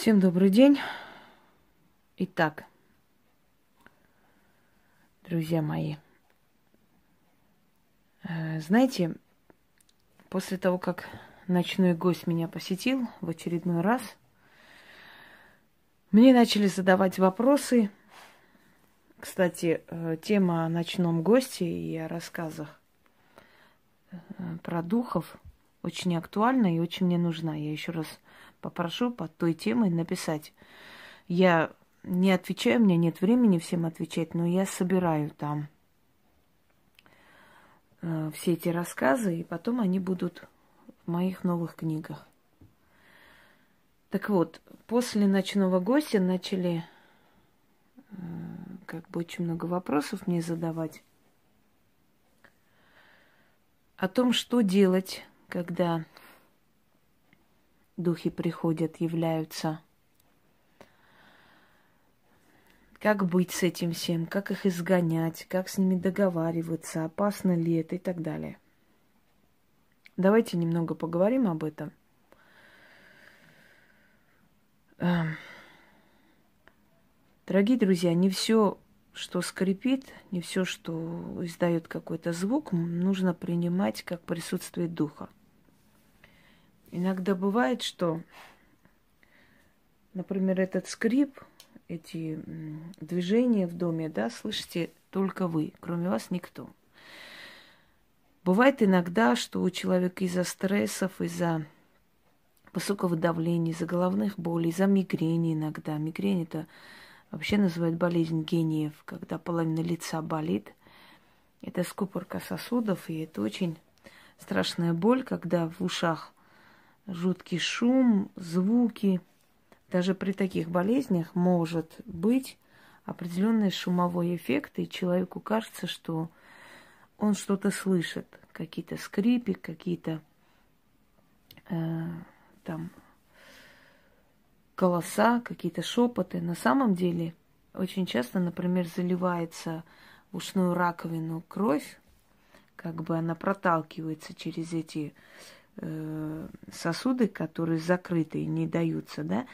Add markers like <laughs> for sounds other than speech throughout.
Всем добрый день. Итак, друзья мои, э, знаете, после того, как ночной гость меня посетил в очередной раз, мне начали задавать вопросы. Кстати, э, тема о ночном госте и о рассказах э, про духов очень актуальна и очень мне нужна. Я еще раз попрошу под той темой написать. Я не отвечаю, у меня нет времени всем отвечать, но я собираю там э, все эти рассказы, и потом они будут в моих новых книгах. Так вот, после ночного гостя начали э, как бы очень много вопросов мне задавать о том, что делать, когда духи приходят, являются. Как быть с этим всем, как их изгонять, как с ними договариваться, опасно ли это и так далее. Давайте немного поговорим об этом. Эм, дорогие друзья, не все, что скрипит, не все, что издает какой-то звук, нужно принимать как присутствие духа. Иногда бывает, что, например, этот скрип, эти движения в доме, да, слышите только вы, кроме вас никто. Бывает иногда, что у человека из-за стрессов, из-за высокого давления, из-за головных болей, из-за мигрени иногда. Мигрень это вообще называют болезнь гениев, когда половина лица болит. Это скупорка сосудов, и это очень страшная боль, когда в ушах жуткий шум, звуки. Даже при таких болезнях может быть определенный шумовой эффект, и человеку кажется, что он что-то слышит, какие-то скрипи, какие-то э, там голоса, какие-то шепоты. На самом деле очень часто, например, заливается в ушную раковину кровь, как бы она проталкивается через эти Э, сосуды, которые закрыты и не даются, да,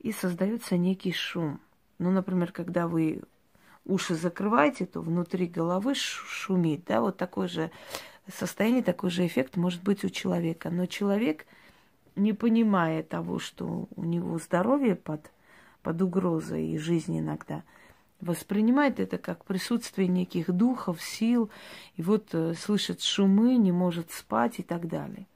и создается некий шум. Ну, например, когда вы уши закрываете, то внутри головы шумит, да, вот такое же состояние, такой же эффект может быть у человека. Но человек, не понимая того, что у него здоровье под, под угрозой и жизнь иногда, воспринимает это как присутствие неких духов, сил, и вот э, слышит шумы, не может спать и так далее.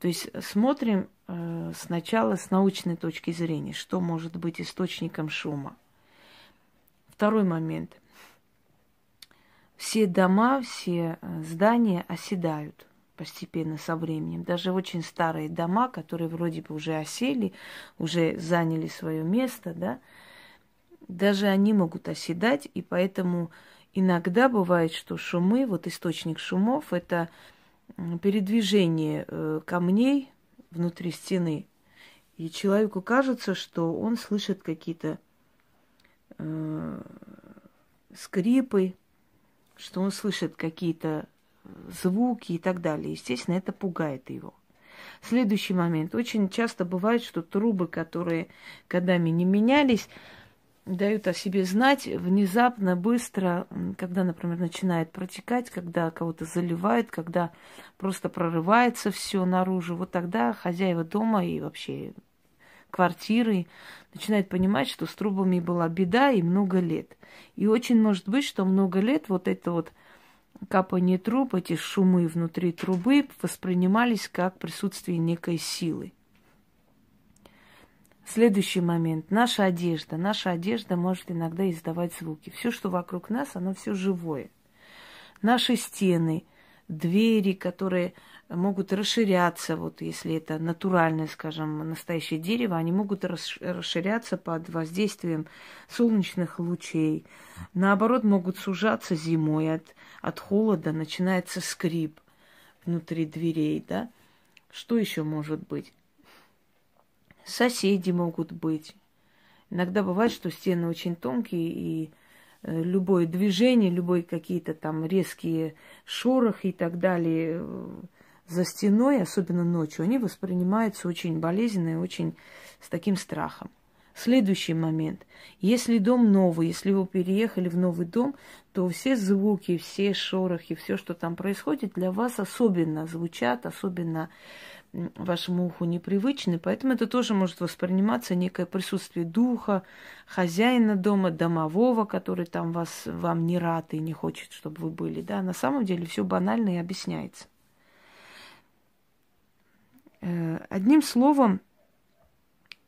То есть смотрим э, сначала с научной точки зрения, что может быть источником шума. Второй момент. Все дома, все э, здания оседают постепенно со временем. Даже очень старые дома, которые вроде бы уже осели, уже заняли свое место, да, даже они могут оседать, и поэтому иногда бывает, что шумы, вот источник шумов, это передвижение э, камней внутри стены. И человеку кажется, что он слышит какие-то э, скрипы, что он слышит какие-то звуки и так далее. Естественно, это пугает его. Следующий момент. Очень часто бывает, что трубы, которые годами не менялись, дают о себе знать внезапно, быстро, когда, например, начинает протекать, когда кого-то заливает, когда просто прорывается все наружу. Вот тогда хозяева дома и вообще квартиры начинают понимать, что с трубами была беда и много лет. И очень может быть, что много лет вот это вот капание труб, эти шумы внутри трубы воспринимались как присутствие некой силы. Следующий момент. Наша одежда. Наша одежда может иногда издавать звуки. Все, что вокруг нас, оно все живое. Наши стены, двери, которые могут расширяться, вот если это натуральное, скажем, настоящее дерево, они могут расширяться под воздействием солнечных лучей. Наоборот, могут сужаться зимой от, от холода, начинается скрип внутри дверей, да. Что еще может быть? Соседи могут быть. Иногда бывает, что стены очень тонкие, и э, любое движение, любые какие-то там резкие шорохи и так далее, э, за стеной, особенно ночью, они воспринимаются очень болезненно и очень с таким страхом. Следующий момент. Если дом новый, если вы переехали в новый дом, то все звуки, все шорохи, все, что там происходит, для вас особенно звучат, особенно вашему уху непривычны, поэтому это тоже может восприниматься некое присутствие духа, хозяина дома, домового, который там вас, вам не рад и не хочет, чтобы вы были. Да? На самом деле все банально и объясняется. Э, одним словом,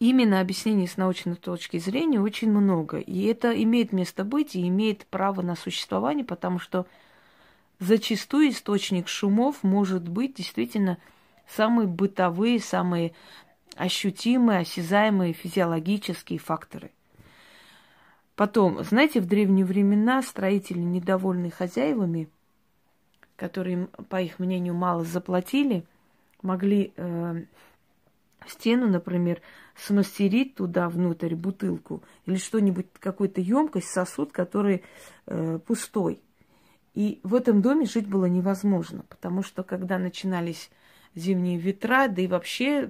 именно объяснений с научной точки зрения очень много. И это имеет место быть и имеет право на существование, потому что зачастую источник шумов может быть действительно самые бытовые, самые ощутимые, осязаемые физиологические факторы. Потом, знаете, в древние времена строители, недовольные хозяевами, которые, по их мнению, мало заплатили, могли э, стену, например, смастерить туда внутрь бутылку или что-нибудь, какую-то емкость, сосуд, который э, пустой. И в этом доме жить было невозможно, потому что когда начинались зимние ветра, да и вообще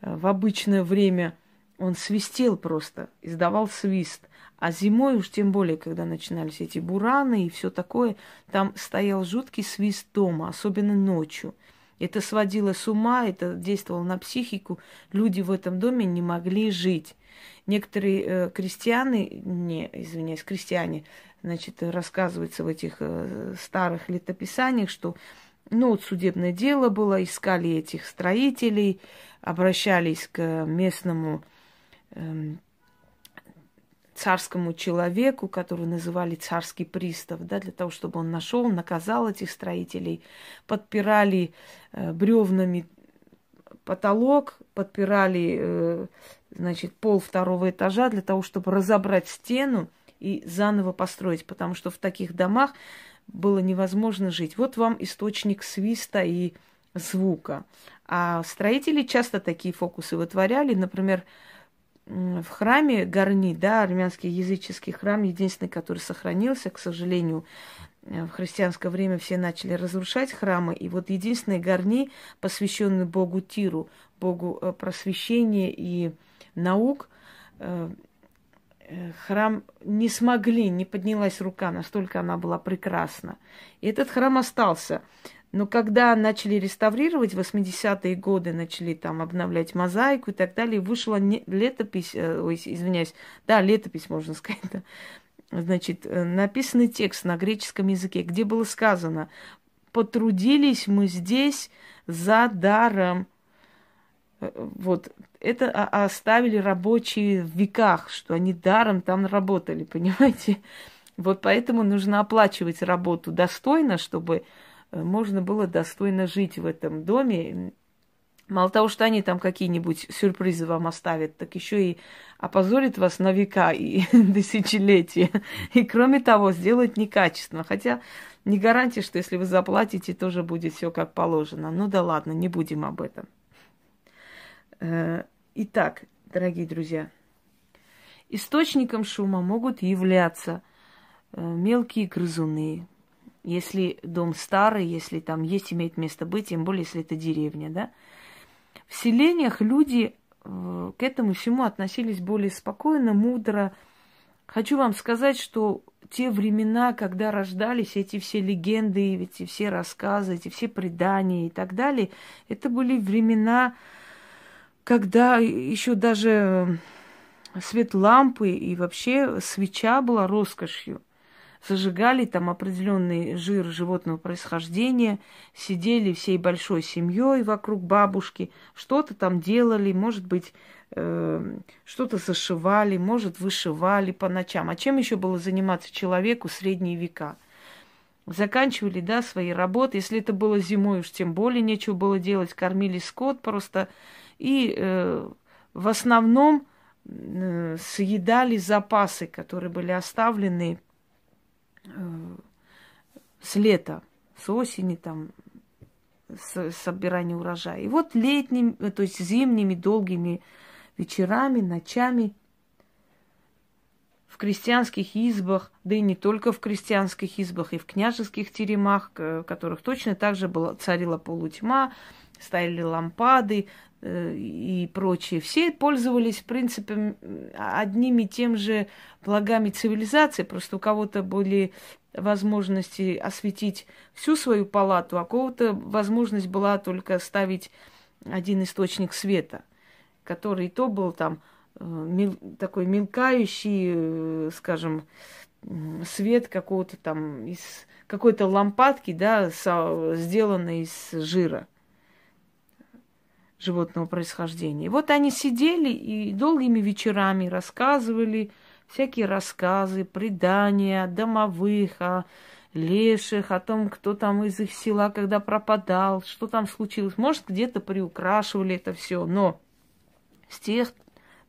в обычное время он свистел просто, издавал свист. А зимой уж тем более, когда начинались эти бураны и все такое, там стоял жуткий свист дома, особенно ночью – это сводило с ума, это действовало на психику. Люди в этом доме не могли жить. Некоторые э, крестьяне, не, извиняюсь, крестьяне, значит, рассказывается в этих э, старых летописаниях, что ну, вот судебное дело было, искали этих строителей, обращались к местному э, царскому человеку, которого называли царский пристав, да, для того, чтобы он нашел, наказал этих строителей, подпирали э, бревнами потолок, подпирали, э, значит, пол второго этажа для того, чтобы разобрать стену и заново построить, потому что в таких домах было невозможно жить. Вот вам источник свиста и звука. А строители часто такие фокусы вытворяли, например, в храме Горни, да, армянский языческий храм, единственный, который сохранился, к сожалению, э, в христианское время все начали разрушать храмы, и вот единственный Горни, посвященный Богу Тиру, Богу э, просвещения и наук, э, храм не смогли, не поднялась рука, настолько она была прекрасна. И этот храм остался. Но когда начали реставрировать, в 80-е годы начали там обновлять мозаику и так далее, вышла не, летопись, э, ой, извиняюсь, да, летопись, можно сказать, да, значит, э, написанный текст на греческом языке, где было сказано, потрудились мы здесь за даром. Э, вот, это оставили рабочие в веках, что они даром там работали, <laughs> понимаете? Вот поэтому нужно оплачивать работу достойно, чтобы Э, можно было достойно жить в этом доме. Мало того, что они там какие-нибудь сюрпризы вам оставят, так еще и опозорит вас на века и <laughs> тысячелетия. И кроме того, сделают некачественно. Хотя не гарантия, что если вы заплатите, тоже будет все как положено. Ну да ладно, не будем об этом. Э, итак, дорогие друзья, источником шума могут являться э, мелкие грызуны, если дом старый, если там есть, имеет место быть, тем более, если это деревня, да. В селениях люди э, к этому всему относились более спокойно, мудро. Хочу вам сказать, что те времена, когда рождались эти все легенды, эти все рассказы, эти все предания и так далее, это были времена, когда еще даже свет лампы и вообще свеча была роскошью зажигали там определенный жир животного происхождения, сидели всей большой семьей вокруг бабушки, что-то там делали, может быть, э, что-то зашивали, может, вышивали по ночам. А чем еще было заниматься человеку средние века? Заканчивали, да, свои работы. Если это было зимой, уж тем более нечего было делать, кормили скот просто. И э, в основном э, съедали запасы, которые были оставлены Э, с лета, с осени там, с собирания урожая. И вот летними, э, то есть зимними долгими вечерами, ночами в крестьянских избах, да и не только в крестьянских избах, и в княжеских теремах, в которых точно так же была, царила полутьма, стояли лампады э, и прочее. Все пользовались, в принципе, одними и тем же благами цивилизации, просто у кого-то были возможности осветить всю свою палату, а у кого-то возможность была только ставить один источник света, который то был там Э, мел, такой мелкающий, э, скажем, свет какого-то там из какой-то лампадки, да, со, сделанной из жира животного происхождения. Вот они сидели и долгими вечерами рассказывали всякие рассказы, предания о домовых, о леших, о том, кто там из их села когда пропадал, что там случилось. Может, где-то приукрашивали это все, но с тех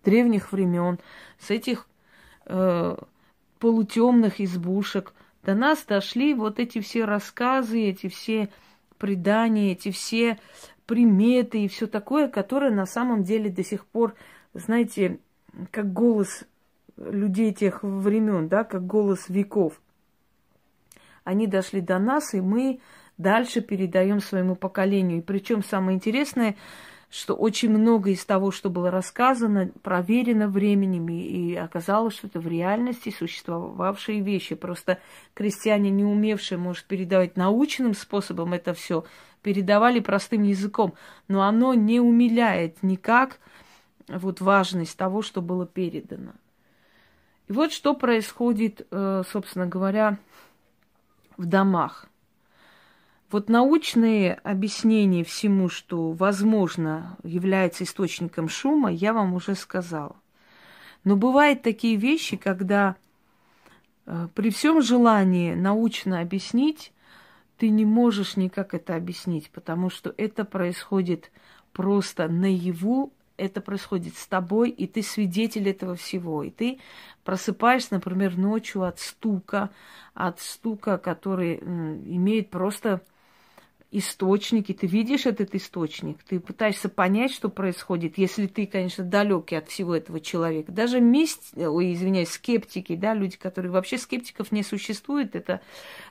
древних времен, с этих э, полутемных избушек до нас дошли вот эти все рассказы, эти все предания, эти все приметы и все такое, которое на самом деле до сих пор, знаете, как голос людей тех времен, да, как голос веков. Они дошли до нас, и мы дальше передаем своему поколению. И причем самое интересное, что очень много из того, что было рассказано, проверено временем, и оказалось, что это в реальности существовавшие вещи. Просто крестьяне, не умевшие, может, передавать научным способом это все, передавали простым языком, но оно не умиляет никак вот важность того, что было передано. И вот что происходит, э, собственно говоря, в домах – вот научные объяснения всему, что, возможно, является источником шума, я вам уже сказала. Но бывают такие вещи, когда э, при всем желании научно объяснить, ты не можешь никак это объяснить, потому что это происходит просто наяву, это происходит с тобой, и ты свидетель этого всего. И ты просыпаешься, например, ночью от стука, от стука, который имеет просто источники, ты видишь этот источник, ты пытаешься понять, что происходит, если ты, конечно, далекий от всего этого человека. Даже месть, ой, извиняюсь, скептики, да, люди, которые вообще скептиков не существует, это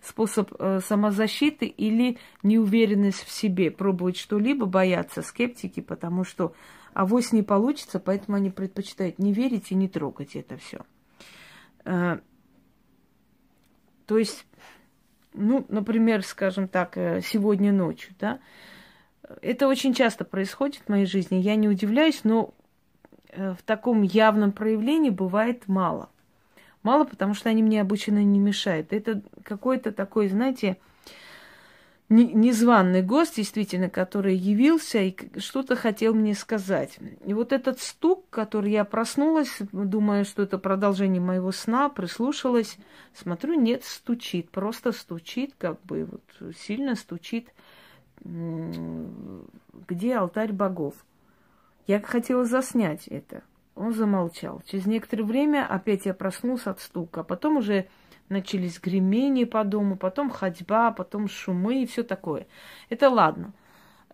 способ э, самозащиты или неуверенность в себе, пробовать что-либо, бояться скептики, потому что авось не получится, поэтому они предпочитают не верить и не трогать это все. Э, то есть ну, например, скажем так, э, сегодня ночью, да, это очень часто происходит в моей жизни. Я не удивляюсь, но э, в таком явном проявлении бывает мало. Мало, потому что они мне обычно не мешают. Это какой-то такой, знаете, незваный гость, действительно, который явился и что-то хотел мне сказать. И вот этот стук, который я проснулась, думая, что это продолжение моего сна, прислушалась, смотрю, нет, стучит, просто стучит, как бы вот сильно стучит, где алтарь богов. Я хотела заснять это. Он замолчал. Через некоторое время опять я проснулся от стука, а потом уже начались гремения по дому, потом ходьба, потом шумы и все такое. Это ладно.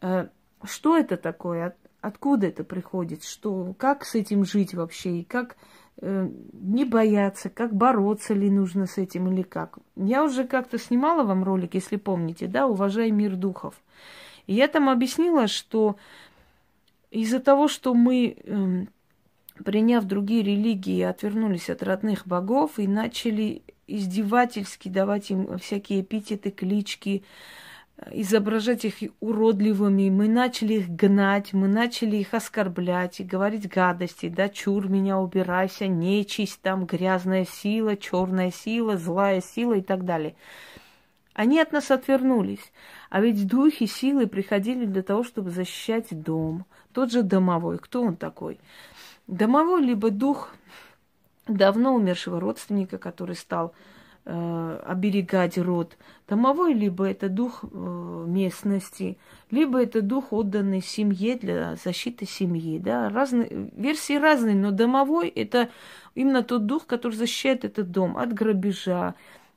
Э, что это такое? Откуда это приходит? Что, как с этим жить вообще? И как э, не бояться? Как бороться ли нужно с этим или как? Я уже как-то снимала вам ролик, если помните, да, «Уважай мир духов». И я там объяснила, что из-за того, что мы, э, приняв другие религии, отвернулись от родных богов и начали издевательски давать им всякие эпитеты, клички, изображать их уродливыми. Мы начали их гнать, мы начали их оскорблять и говорить гадости. Да, чур меня, убирайся, нечисть, там грязная сила, черная сила, злая сила и так далее. Они от нас отвернулись. А ведь духи силы приходили для того, чтобы защищать дом. Тот же домовой. Кто он такой? Домовой либо дух давно умершего родственника, который стал э, оберегать род. Домовой либо это дух э, местности, либо это дух отданный семье для защиты семьи. Да? Разные, версии разные, но домовой это именно тот дух, который защищает этот дом от грабежа,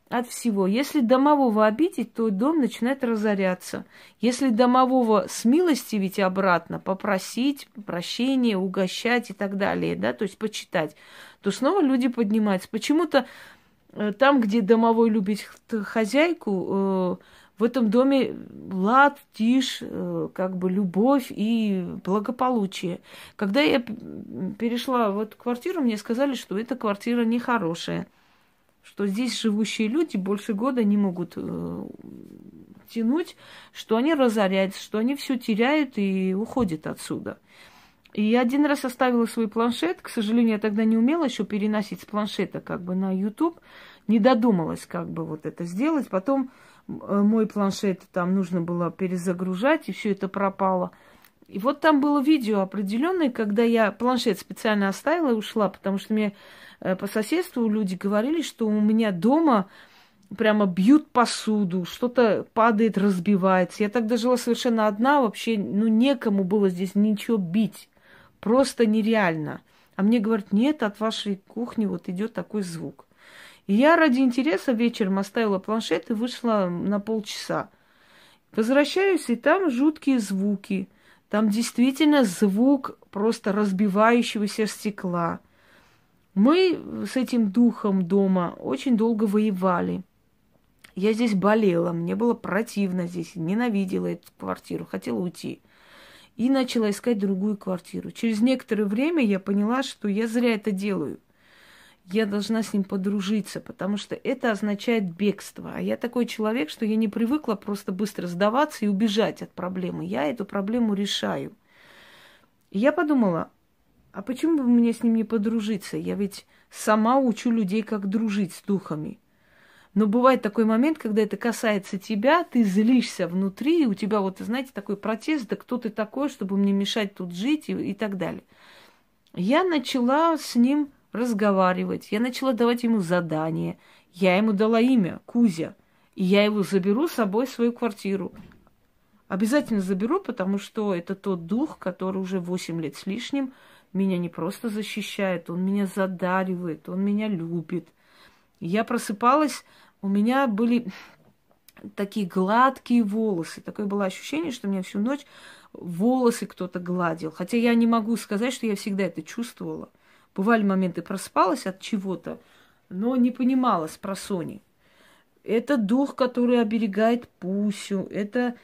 от всего. Если домового обидеть, то дом начинает разоряться. Если домового смилостивить обратно, попросить прощения, угощать и так далее, да, то есть почитать, то снова люди поднимаются. Почему-то э, там, где домовой любит хозяйку, э, в этом доме лад, тишь, э, как бы любовь и благополучие. Когда я перешла в эту квартиру, мне сказали, что эта квартира нехорошая что здесь живущие люди больше года не могут э, тянуть, что они разоряются, что они все теряют и уходят отсюда. И я один раз оставила свой планшет, к сожалению, я тогда не умела еще переносить с планшета как бы на YouTube, не додумалась как бы вот это сделать. Потом э, мой планшет там нужно было перезагружать, и все это пропало. И вот там было видео определенное, когда я планшет специально оставила и ушла, потому что мне Э, по соседству люди говорили, что у меня дома прямо бьют посуду, что-то падает, разбивается. Я тогда жила совершенно одна, вообще, ну, некому было здесь ничего бить. Просто нереально. А мне говорят, нет, от вашей кухни вот идет такой звук. И я ради интереса вечером оставила планшет и вышла на полчаса. Возвращаюсь, и там жуткие звуки. Там действительно звук просто разбивающегося стекла. Мы с этим духом дома очень долго воевали. Я здесь болела, мне было противно здесь, ненавидела эту квартиру, хотела уйти. И начала искать другую квартиру. Через некоторое время я поняла, что я зря это делаю. Я должна с ним подружиться, потому что это означает бегство. А я такой человек, что я не привыкла просто быстро сдаваться и убежать от проблемы. Я эту проблему решаю. И я подумала, а почему бы мне с ним не подружиться? Я ведь сама учу людей, как дружить с духами. Но бывает такой момент, когда это касается тебя, ты злишься внутри, и у тебя вот, знаете, такой протест, да кто ты такой, чтобы мне мешать тут жить и, и так далее. Я начала с ним разговаривать, я начала давать ему задания. Я ему дала имя Кузя, и я его заберу с собой в свою квартиру. Обязательно заберу, потому что это тот дух, который уже 8 лет с лишним – меня не просто защищает, он меня задаривает, он меня любит. Я просыпалась, у меня были такие гладкие волосы. Такое было ощущение, что меня всю ночь волосы кто-то гладил. Хотя я не могу сказать, что я всегда это чувствовала. Бывали моменты, просыпалась от чего-то, но не понимала с просони. Это дух, который оберегает Пусю. Это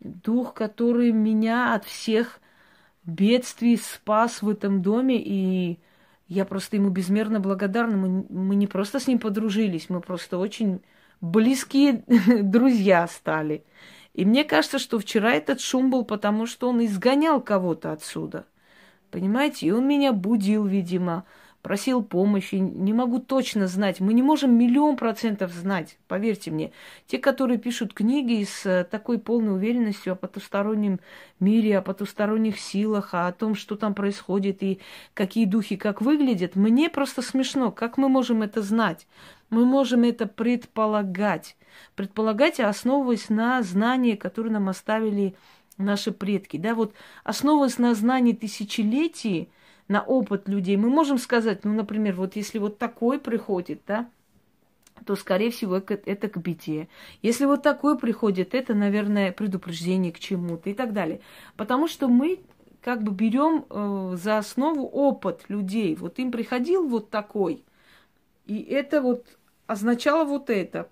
дух, который меня от всех бедствий спас в этом доме, и я просто ему безмерно благодарна. Мы, мы не просто с ним подружились, мы просто очень близкие <laughs> друзья стали. И мне кажется, что вчера этот шум был потому, что он изгонял кого-то отсюда. Понимаете? И он меня будил, видимо просил помощи, не могу точно знать. Мы не можем миллион процентов знать, поверьте мне. Те, которые пишут книги с э, такой полной уверенностью о потустороннем мире, о потусторонних силах, о том, что там происходит и какие духи как выглядят, мне просто смешно. Как мы можем это знать? Мы можем это предполагать. Предполагать, основываясь на знании, которые нам оставили наши предки. Да, вот основываясь на знании тысячелетий, на опыт людей, мы можем сказать, ну, например, вот если вот такой приходит, да, то, скорее всего, это к беде. Если вот такой приходит, это, наверное, предупреждение к чему-то и так далее. Потому что мы как бы берем э, за основу опыт людей. Вот им приходил вот такой, и это вот означало вот это.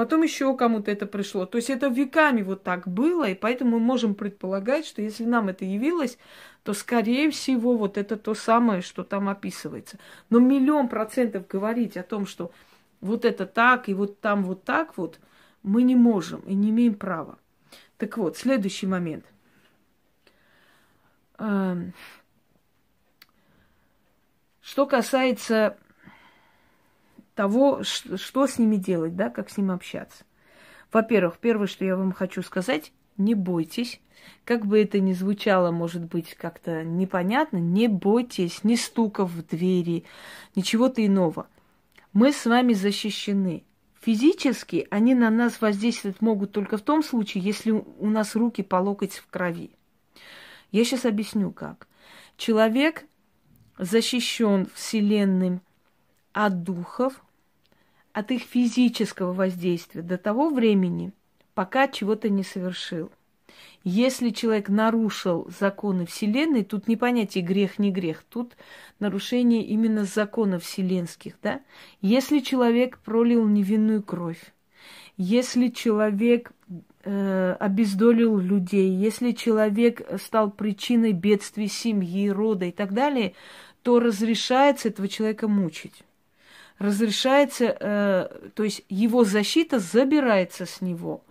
Потом еще кому-то это пришло. То есть это веками вот так было, и поэтому мы можем предполагать, что если нам это явилось, то, скорее всего, вот это то самое, что там описывается. Но миллион процентов говорить о том, что вот это так и вот там вот так вот, мы не можем и не имеем права. Так вот, следующий момент. Эм, что касается того, что с ними делать, да, как с ними общаться. Во-первых, первое, что я вам хочу сказать, не бойтесь. Как бы это ни звучало, может быть, как-то непонятно, не бойтесь ни стуков в двери, ничего-то иного. Мы с вами защищены. Физически они на нас воздействовать могут только в том случае, если у нас руки по локоть в крови. Я сейчас объясню как. Человек защищен Вселенным от духов, от их физического воздействия до того времени, пока чего-то не совершил. Если человек нарушил законы Вселенной, тут не понятие грех, не грех, тут нарушение именно законов вселенских, да? Если человек пролил невинную кровь, если человек э, обездолил людей, если человек стал причиной бедствий семьи, рода и так далее, то разрешается этого человека мучить. Разрешается, э, то есть его защита забирается с него –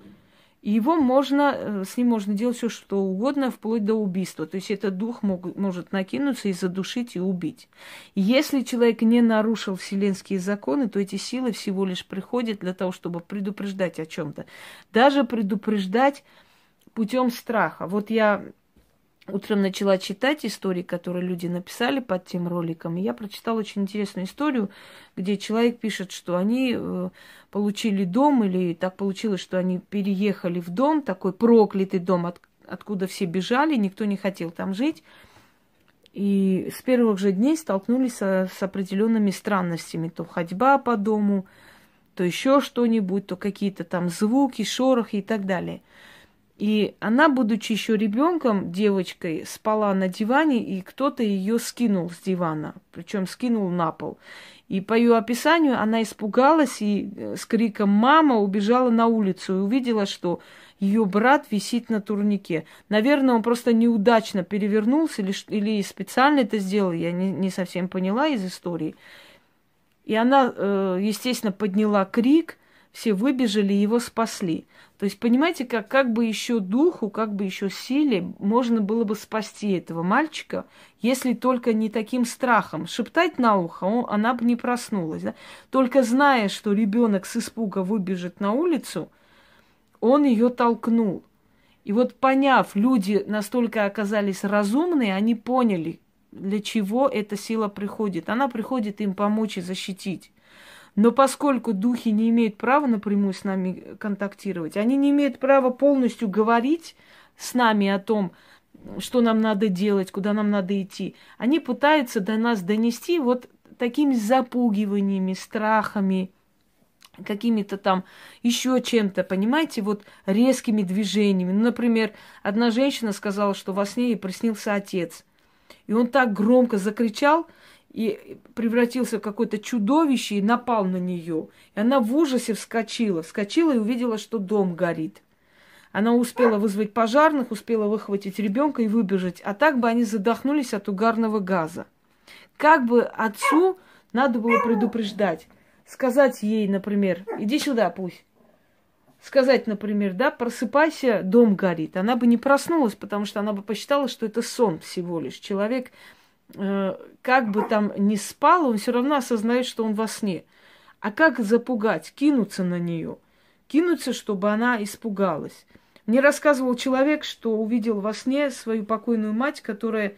и его можно, э, с ним можно делать все, что угодно, вплоть до убийства. То есть этот дух мог, может накинуться и задушить и убить. если человек не нарушил вселенские законы, то эти силы всего лишь приходят для того, чтобы предупреждать о чем-то. Даже предупреждать путем страха. Вот я утром начала читать истории, которые люди написали под тем роликом, и я прочитала очень интересную историю, где человек пишет, что они э, получили дом, или так получилось, что они переехали в дом, такой проклятый дом, от, откуда все бежали, никто не хотел там жить. И с первых же дней столкнулись со, с определенными странностями. То ходьба по дому, то еще что-нибудь, то какие-то там звуки, шорохи и так далее. И она, будучи еще ребенком, девочкой, спала на диване, и кто-то ее скинул с дивана, причем скинул на пол. И по ее описанию она испугалась и э, с криком «Мама!» убежала на улицу и увидела, что ее брат висит на турнике. Наверное, он просто неудачно перевернулся или, или специально это сделал, я не, не совсем поняла из истории. И она, э, естественно, подняла крик, все выбежали и его спасли. То есть, понимаете, как, как бы еще духу, как бы еще силе можно было бы спасти этого мальчика, если только не таким страхом. Шептать на ухо, он, она бы не проснулась. Да? Только зная, что ребенок с испуга выбежит на улицу, он ее толкнул. И вот поняв, люди настолько оказались разумные, они поняли, для чего эта сила приходит. Она приходит им помочь и защитить. Но поскольку духи не имеют права напрямую с нами контактировать, они не имеют права полностью говорить с нами о том, что нам надо делать, куда нам надо идти. Они пытаются до нас донести вот такими запугиваниями, страхами, какими-то там еще чем-то, понимаете, вот резкими движениями. Ну, например, одна женщина сказала, что во сне ей приснился отец. И он так громко закричал, и превратился в какое-то чудовище и напал на нее. И она в ужасе вскочила, вскочила и увидела, что дом горит. Она успела вызвать пожарных, успела выхватить ребенка и выбежать, а так бы они задохнулись от угарного газа. Как бы отцу надо было предупреждать, сказать ей, например, иди сюда, пусть. Сказать, например, да, просыпайся, дом горит. Она бы не проснулась, потому что она бы посчитала, что это сон всего лишь. Человек как бы там ни спал, он все равно осознает, что он во сне. А как запугать? Кинуться на нее. Кинуться, чтобы она испугалась. Мне рассказывал человек, что увидел во сне свою покойную мать, которая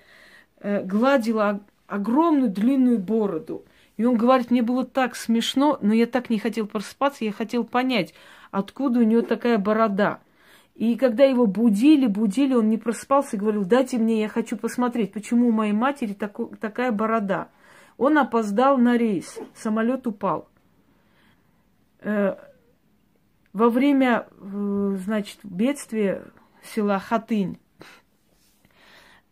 э, гладила огромную длинную бороду. И он говорит, мне было так смешно, но я так не хотел просыпаться, я хотел понять, откуда у нее такая борода. И когда его будили, будили, он не просыпался и говорил, дайте мне, я хочу посмотреть, почему у моей матери тако, такая борода. Он опоздал на рейс, самолет упал. Э, во время, э, значит, бедствия села Хатынь,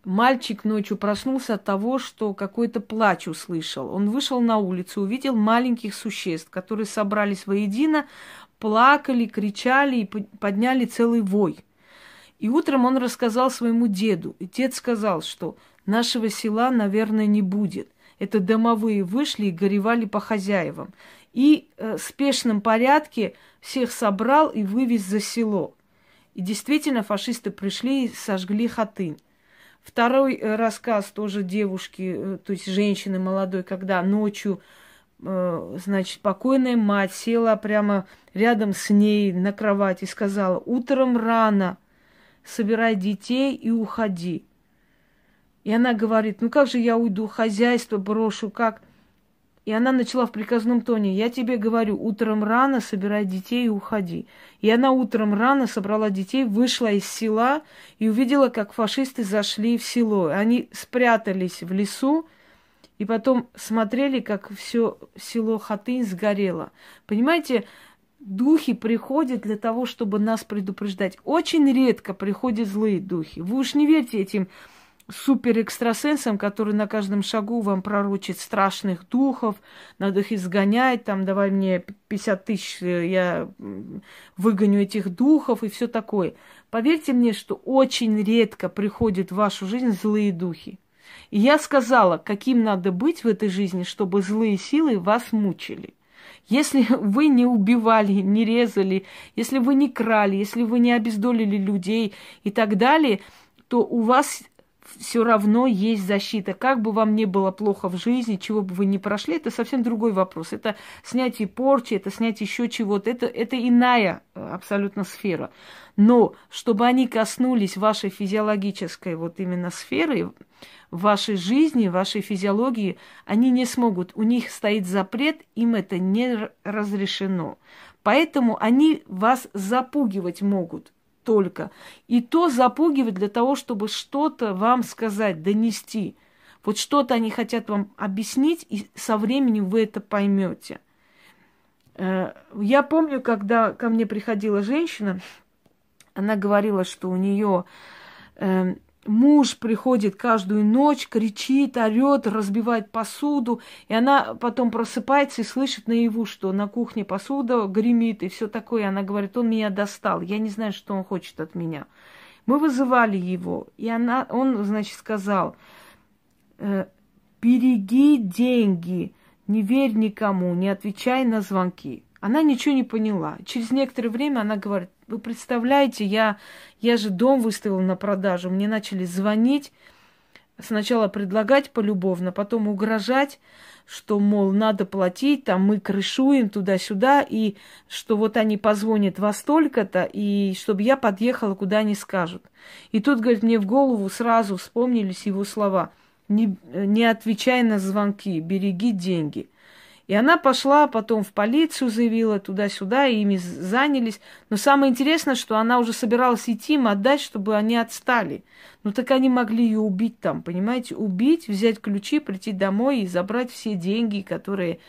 мальчик ночью проснулся от того, что какой-то плач услышал. Он вышел на улицу, увидел маленьких существ, которые собрались воедино, плакали, кричали и подняли целый вой. И утром он рассказал своему деду. И дед сказал, что нашего села, наверное, не будет. Это домовые вышли и горевали по хозяевам. И э, в спешном порядке всех собрал и вывез за село. И действительно фашисты пришли и сожгли хатынь. Второй э, рассказ тоже девушки, э, то есть женщины молодой, когда ночью значит, покойная мать села прямо рядом с ней на кровати и сказала, утром рано собирай детей и уходи. И она говорит, ну как же я уйду, хозяйство брошу, как? И она начала в приказном тоне, я тебе говорю, утром рано собирай детей и уходи. И она утром рано собрала детей, вышла из села и увидела, как фашисты зашли в село. Они спрятались в лесу, и потом смотрели, как все село Хатынь сгорело. Понимаете, духи приходят для того, чтобы нас предупреждать. Очень редко приходят злые духи. Вы уж не верьте этим супер-экстрасенсом, который на каждом шагу вам пророчит страшных духов, надо их изгонять, там, давай мне 50 тысяч, э, я выгоню этих духов и все такое. Поверьте мне, что очень редко приходят в вашу жизнь злые духи. И я сказала, каким надо быть в этой жизни, чтобы злые силы вас мучили. Если вы не убивали, не резали, если вы не крали, если вы не обездолили людей и так далее, то у вас все равно есть защита. Как бы вам не было плохо в жизни, чего бы вы ни прошли, это совсем другой вопрос. Это снятие порчи, это снятие еще чего-то. Это, это иная э, абсолютно сфера. Но чтобы они коснулись вашей физиологической вот именно сферы, вашей жизни, вашей физиологии, они не смогут. У них стоит запрет, им это не разрешено. Поэтому они вас запугивать могут только. И то запугивать для того, чтобы что-то вам сказать, донести. Вот что-то они хотят вам объяснить, и со временем вы это поймете. Э, я помню, когда ко мне приходила женщина, она говорила, что у нее э, муж приходит каждую ночь, кричит, орет, разбивает посуду, и она потом просыпается и слышит наяву, что на кухне посуда гремит и все такое. Она говорит, он меня достал, я не знаю, что он хочет от меня. Мы вызывали его, и она, он, значит, сказал, «Э, береги деньги, не верь никому, не отвечай на звонки. Она ничего не поняла. Через некоторое время она говорит, вы представляете, я, я же дом выставила на продажу, мне начали звонить, сначала предлагать полюбовно, потом угрожать, что, мол, надо платить, там мы крышуем туда-сюда, и что вот они позвонят во столько-то, и чтобы я подъехала, куда они скажут. И тут, говорит, мне в голову сразу вспомнились его слова. Не, не отвечай на звонки, береги деньги. И она пошла потом в полицию, заявила туда-сюда, и ими занялись. Но самое интересное, что она уже собиралась идти им отдать, чтобы они отстали. Ну так они могли ее убить там, понимаете? Убить, взять ключи, прийти домой и забрать все деньги, которые...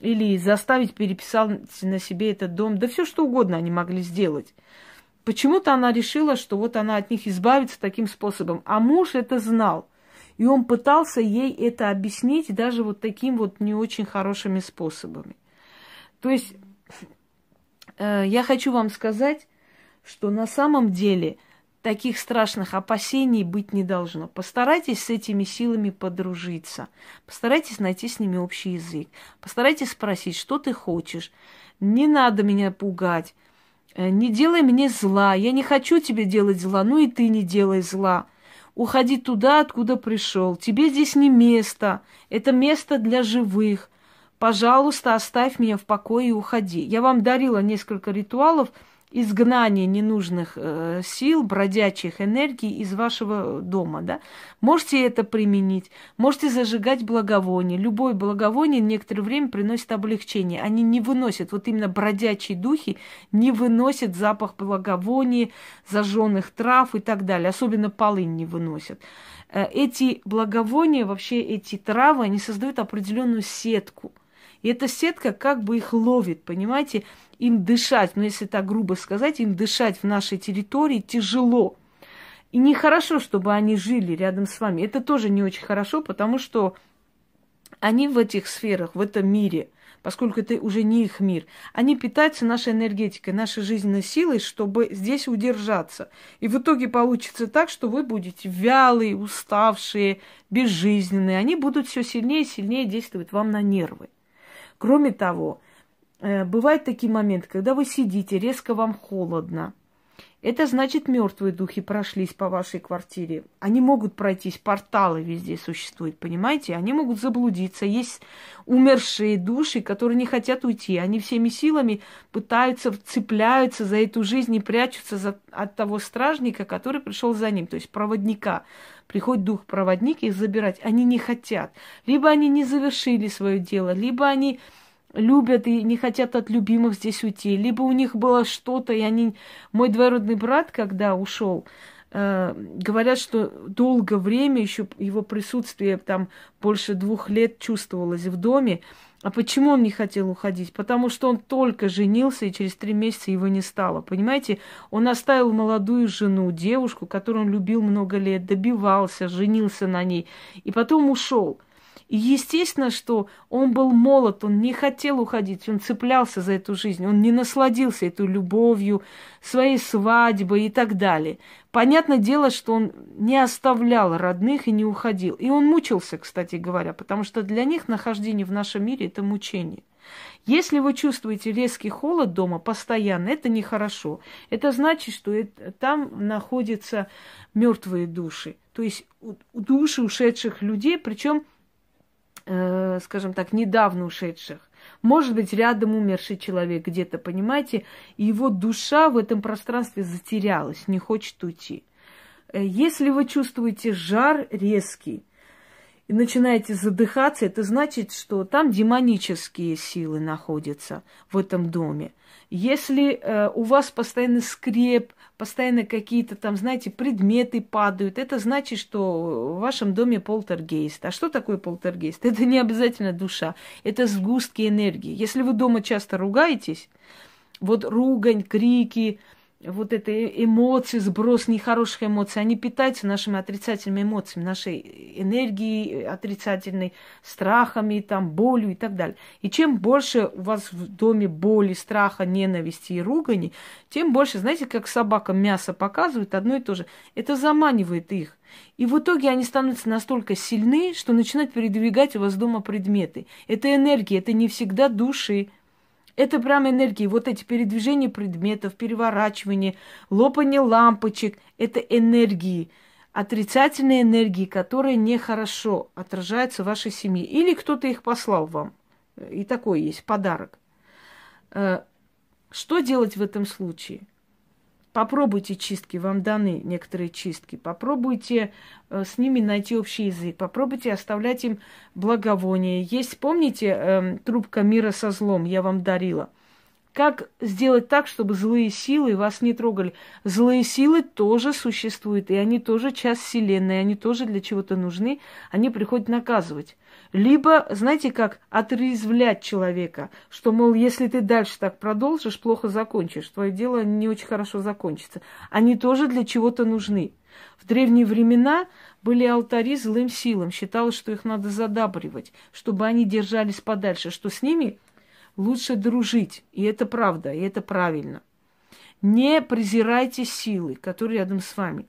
Или заставить переписать на себе этот дом. Да все что угодно они могли сделать. Почему-то она решила, что вот она от них избавится таким способом. А муж это знал. И он пытался ей это объяснить даже вот таким вот не очень хорошими способами. То есть э, я хочу вам сказать, что на самом деле таких страшных опасений быть не должно. Постарайтесь с этими силами подружиться. Постарайтесь найти с ними общий язык. Постарайтесь спросить, что ты хочешь. Не надо меня пугать. Э, не делай мне зла. Я не хочу тебе делать зла. Ну и ты не делай зла. Уходи туда, откуда пришел. Тебе здесь не место. Это место для живых. Пожалуйста, оставь меня в покое и уходи. Я вам дарила несколько ритуалов – изгнание ненужных э, сил, бродячих энергий из вашего дома, да. Можете это применить, можете зажигать благовоние. Любое благовоние некоторое время приносит облегчение. Они не выносят, вот именно бродячие духи не выносят запах благовония, зажженных трав и так далее. Особенно полынь не выносят. Э, эти благовония, вообще эти травы, они создают определенную сетку. И эта сетка как бы их ловит, понимаете? им дышать, ну если так грубо сказать, им дышать в нашей территории тяжело. И нехорошо, чтобы они жили рядом с вами. Это тоже не очень хорошо, потому что они в этих сферах, в этом мире, поскольку это уже не их мир, они питаются нашей энергетикой, нашей жизненной силой, чтобы здесь удержаться. И в итоге получится так, что вы будете вялые, уставшие, безжизненные. Они будут все сильнее и сильнее действовать вам на нервы. Кроме того, Э, бывают такие моменты, когда вы сидите, резко вам холодно. Это значит, мертвые духи прошлись по вашей квартире. Они могут пройтись, порталы везде существуют, понимаете? Они могут заблудиться. Есть умершие души, которые не хотят уйти. Они всеми силами пытаются, цепляются за эту жизнь и прячутся за, от того стражника, который пришел за ним, то есть проводника. Приходит дух-проводник их забирать. Они не хотят. Либо они не завершили свое дело, либо они любят и не хотят от любимых здесь уйти, либо у них было что-то, и они... Мой двоюродный брат, когда ушел, э, говорят, что долгое время еще его присутствие там больше двух лет чувствовалось в доме. А почему он не хотел уходить? Потому что он только женился, и через три месяца его не стало. Понимаете, он оставил молодую жену, девушку, которую он любил много лет, добивался, женился на ней, и потом ушел. И естественно, что он был молод, он не хотел уходить, он цеплялся за эту жизнь, он не насладился этой любовью, своей свадьбой и так далее. Понятное дело, что он не оставлял родных и не уходил. И он мучился, кстати говоря, потому что для них нахождение в нашем мире – это мучение. Если вы чувствуете резкий холод дома постоянно, это нехорошо. Это значит, что это, там находятся мертвые души. То есть души ушедших людей, причем э, скажем так, недавно ушедших. Может быть, рядом умерший человек где-то, понимаете, и его душа в этом пространстве затерялась, не хочет уйти. Э, если вы чувствуете жар резкий и начинаете задыхаться, это значит, что там демонические силы находятся в этом доме. Если э, у вас постоянно скреп, постоянно какие-то там, знаете, предметы падают, это значит, что в вашем доме полтергейст. А что такое полтергейст? Это не обязательно душа, это сгустки энергии. Если вы дома часто ругаетесь, вот ругань, крики, вот это эмоции, сброс нехороших эмоций, они питаются нашими отрицательными эмоциями, нашей энергией отрицательной, страхами, там, болью и так далее. И чем больше у вас в доме боли, страха, ненависти и ругани, тем больше, знаете, как собакам мясо показывают, одно и то же. Это заманивает их. И в итоге они становятся настолько сильны, что начинают передвигать у вас дома предметы. Это энергия, это не всегда души, это прям энергии. Вот эти передвижения предметов, переворачивание, лопание лампочек. Это энергии. Отрицательные энергии, которые нехорошо отражаются в вашей семье. Или кто-то их послал вам. И такой есть подарок. Э, что делать в этом случае? Попробуйте чистки, вам даны некоторые чистки. Попробуйте э, с ними найти общий язык. Попробуйте оставлять им благовоние. Есть, помните, э, трубка мира со злом я вам дарила? Как сделать так, чтобы злые силы вас не трогали? Злые силы тоже существуют, и они тоже часть Вселенной, они тоже для чего-то нужны, они приходят наказывать. Либо, знаете как, отрезвлять человека, что, мол, если ты дальше так продолжишь, плохо закончишь, твое дело не очень хорошо закончится. Они тоже для чего-то нужны. В древние времена были алтари злым силам. Считалось, что их надо задабривать, чтобы они держались подальше, что с ними лучше дружить. И это правда, и это правильно. Не презирайте силы, которые рядом с вами.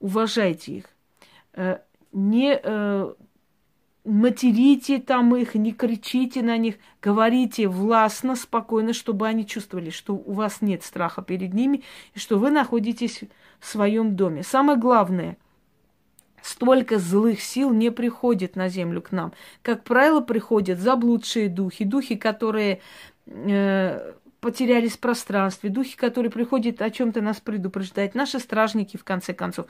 Уважайте их. Э, не э, материте там их, не кричите на них, говорите властно, спокойно, чтобы они чувствовали, что у вас нет страха перед ними и что вы находитесь в своем доме. Самое главное – столько злых сил не приходит на землю к нам. Как правило, приходят заблудшие духи, духи, которые э, потерялись в пространстве, духи, которые приходят о чем-то нас предупреждать, наши стражники, в конце концов.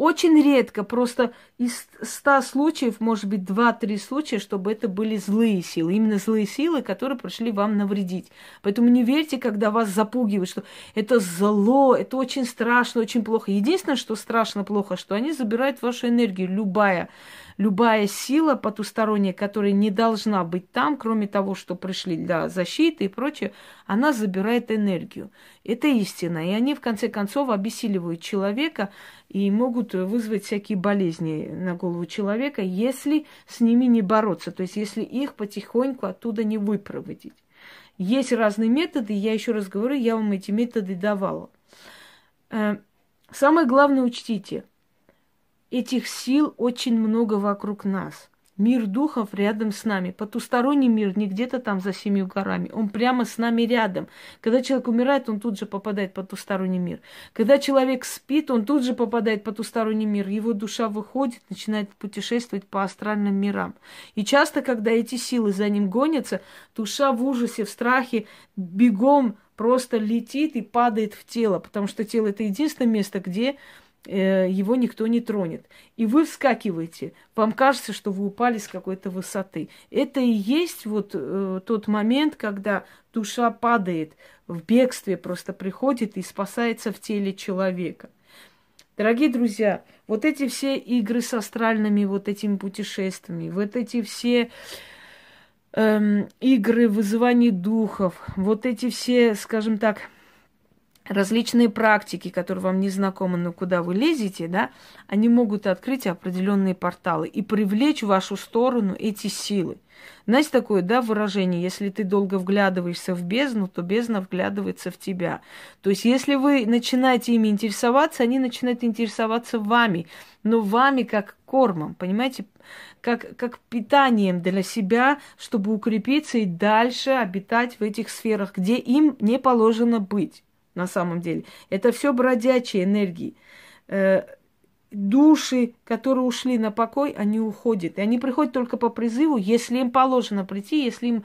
Очень редко, просто из ста случаев, может быть, два-три случая, чтобы это были злые силы. Именно злые силы, которые пришли вам навредить. Поэтому не верьте, когда вас запугивают, что это зло, это очень страшно, очень плохо. Единственное, что страшно плохо, что они забирают вашу энергию, любая любая сила потусторонняя, которая не должна быть там, кроме того, что пришли для защиты и прочее, она забирает энергию. Это истина. И они, в конце концов, обессиливают человека и могут вызвать всякие болезни на голову человека, если с ними не бороться, то есть если их потихоньку оттуда не выпроводить. Есть разные методы, я еще раз говорю, я вам эти методы давала. Э, самое главное учтите, Этих сил очень много вокруг нас. Мир духов рядом с нами. Потусторонний мир не где-то там за семью горами. Он прямо с нами рядом. Когда человек умирает, он тут же попадает в потусторонний мир. Когда человек спит, он тут же попадает в потусторонний мир. Его душа выходит, начинает путешествовать по астральным мирам. И часто, когда эти силы за ним гонятся, душа в ужасе, в страхе, бегом просто летит и падает в тело. Потому что тело это единственное место, где его никто не тронет. И вы вскакиваете, вам кажется, что вы упали с какой-то высоты. Это и есть вот э, тот момент, когда душа падает в бегстве, просто приходит и спасается в теле человека. Дорогие друзья, вот эти все игры с астральными вот этими путешествиями, вот эти все эм, игры вызывания духов, вот эти все, скажем так, различные практики, которые вам не знакомы, но куда вы лезете, да, они могут открыть определенные порталы и привлечь в вашу сторону эти силы. Знаете такое, да, выражение, если ты долго вглядываешься в бездну, то бездна вглядывается в тебя. То есть, если вы начинаете ими интересоваться, они начинают интересоваться вами, но вами как кормом, понимаете, как, как питанием для себя, чтобы укрепиться и дальше обитать в этих сферах, где им не положено быть на самом деле. Это все бродячие энергии. Э, души, которые ушли на покой, они уходят. И они приходят только по призыву, если им положено прийти, если им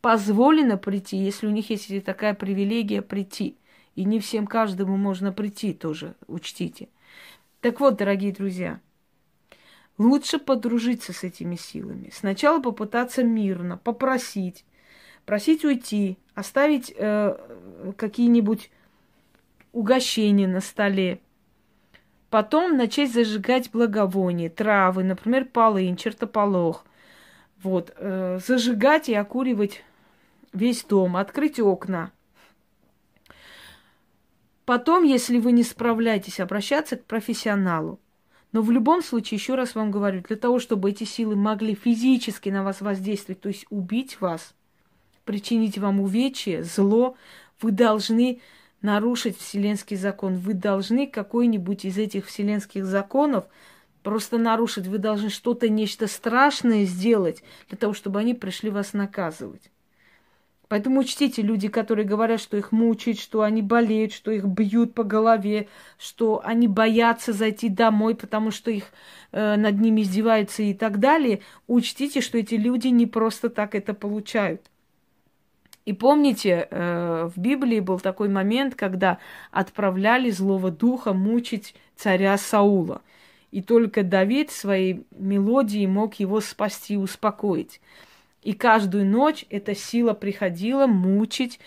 позволено прийти, если у них есть такая привилегия прийти. И не всем каждому можно прийти тоже, учтите. Так вот, дорогие друзья, лучше подружиться с этими силами. Сначала попытаться мирно, попросить, просить уйти, оставить э, какие-нибудь угощения на столе. Потом начать зажигать благовония, травы, например, полынь, чертополох. Вот, э, зажигать и окуривать весь дом, открыть окна. Потом, если вы не справляетесь, обращаться к профессионалу. Но в любом случае, еще раз вам говорю, для того, чтобы эти силы могли физически на вас воздействовать, то есть убить вас, причинить вам увечье, зло, вы должны нарушить вселенский закон. Вы должны какой-нибудь из этих вселенских законов просто нарушить. Вы должны что-то, нечто страшное сделать для того, чтобы они пришли вас наказывать. Поэтому учтите, люди, которые говорят, что их мучают, что они болеют, что их бьют по голове, что они боятся зайти домой, потому что их э, над ними издеваются и так далее, учтите, что эти люди не просто так это получают. И помните, э, в Библии был такой момент, когда отправляли злого духа мучить царя Саула. И только Давид своей мелодией мог его спасти, успокоить. И каждую ночь эта сила приходила мучить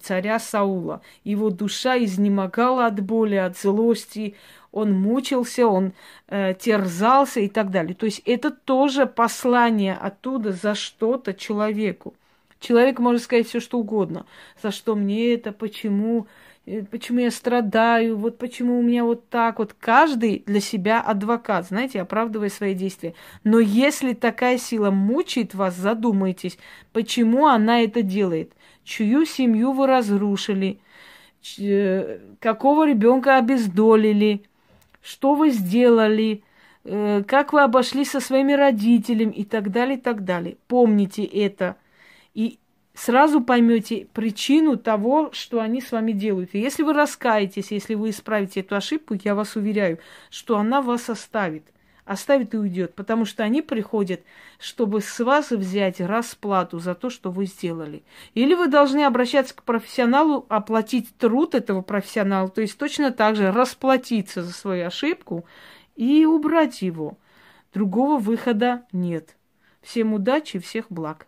царя Саула. Его душа изнемогала от боли, от злости, он мучился, он э, терзался и так далее. То есть это тоже послание оттуда за что-то человеку. Человек может сказать все, что угодно. За что мне это, почему, э, почему я страдаю, вот почему у меня вот так вот. Каждый для себя адвокат, знаете, оправдывая свои действия. Но если такая сила мучает вас, задумайтесь, почему она это делает. Чью семью вы разрушили, э, какого ребенка обездолили, что вы сделали, э, как вы обошли со своими родителями и так далее, и так далее. Помните это – и сразу поймете причину того, что они с вами делают. И если вы раскаетесь, если вы исправите эту ошибку, я вас уверяю, что она вас оставит. Оставит и уйдет, потому что они приходят, чтобы с вас взять расплату за то, что вы сделали. Или вы должны обращаться к профессионалу, оплатить труд этого профессионала, то есть точно так же расплатиться за свою ошибку и убрать его. Другого выхода нет. Всем удачи, всех благ.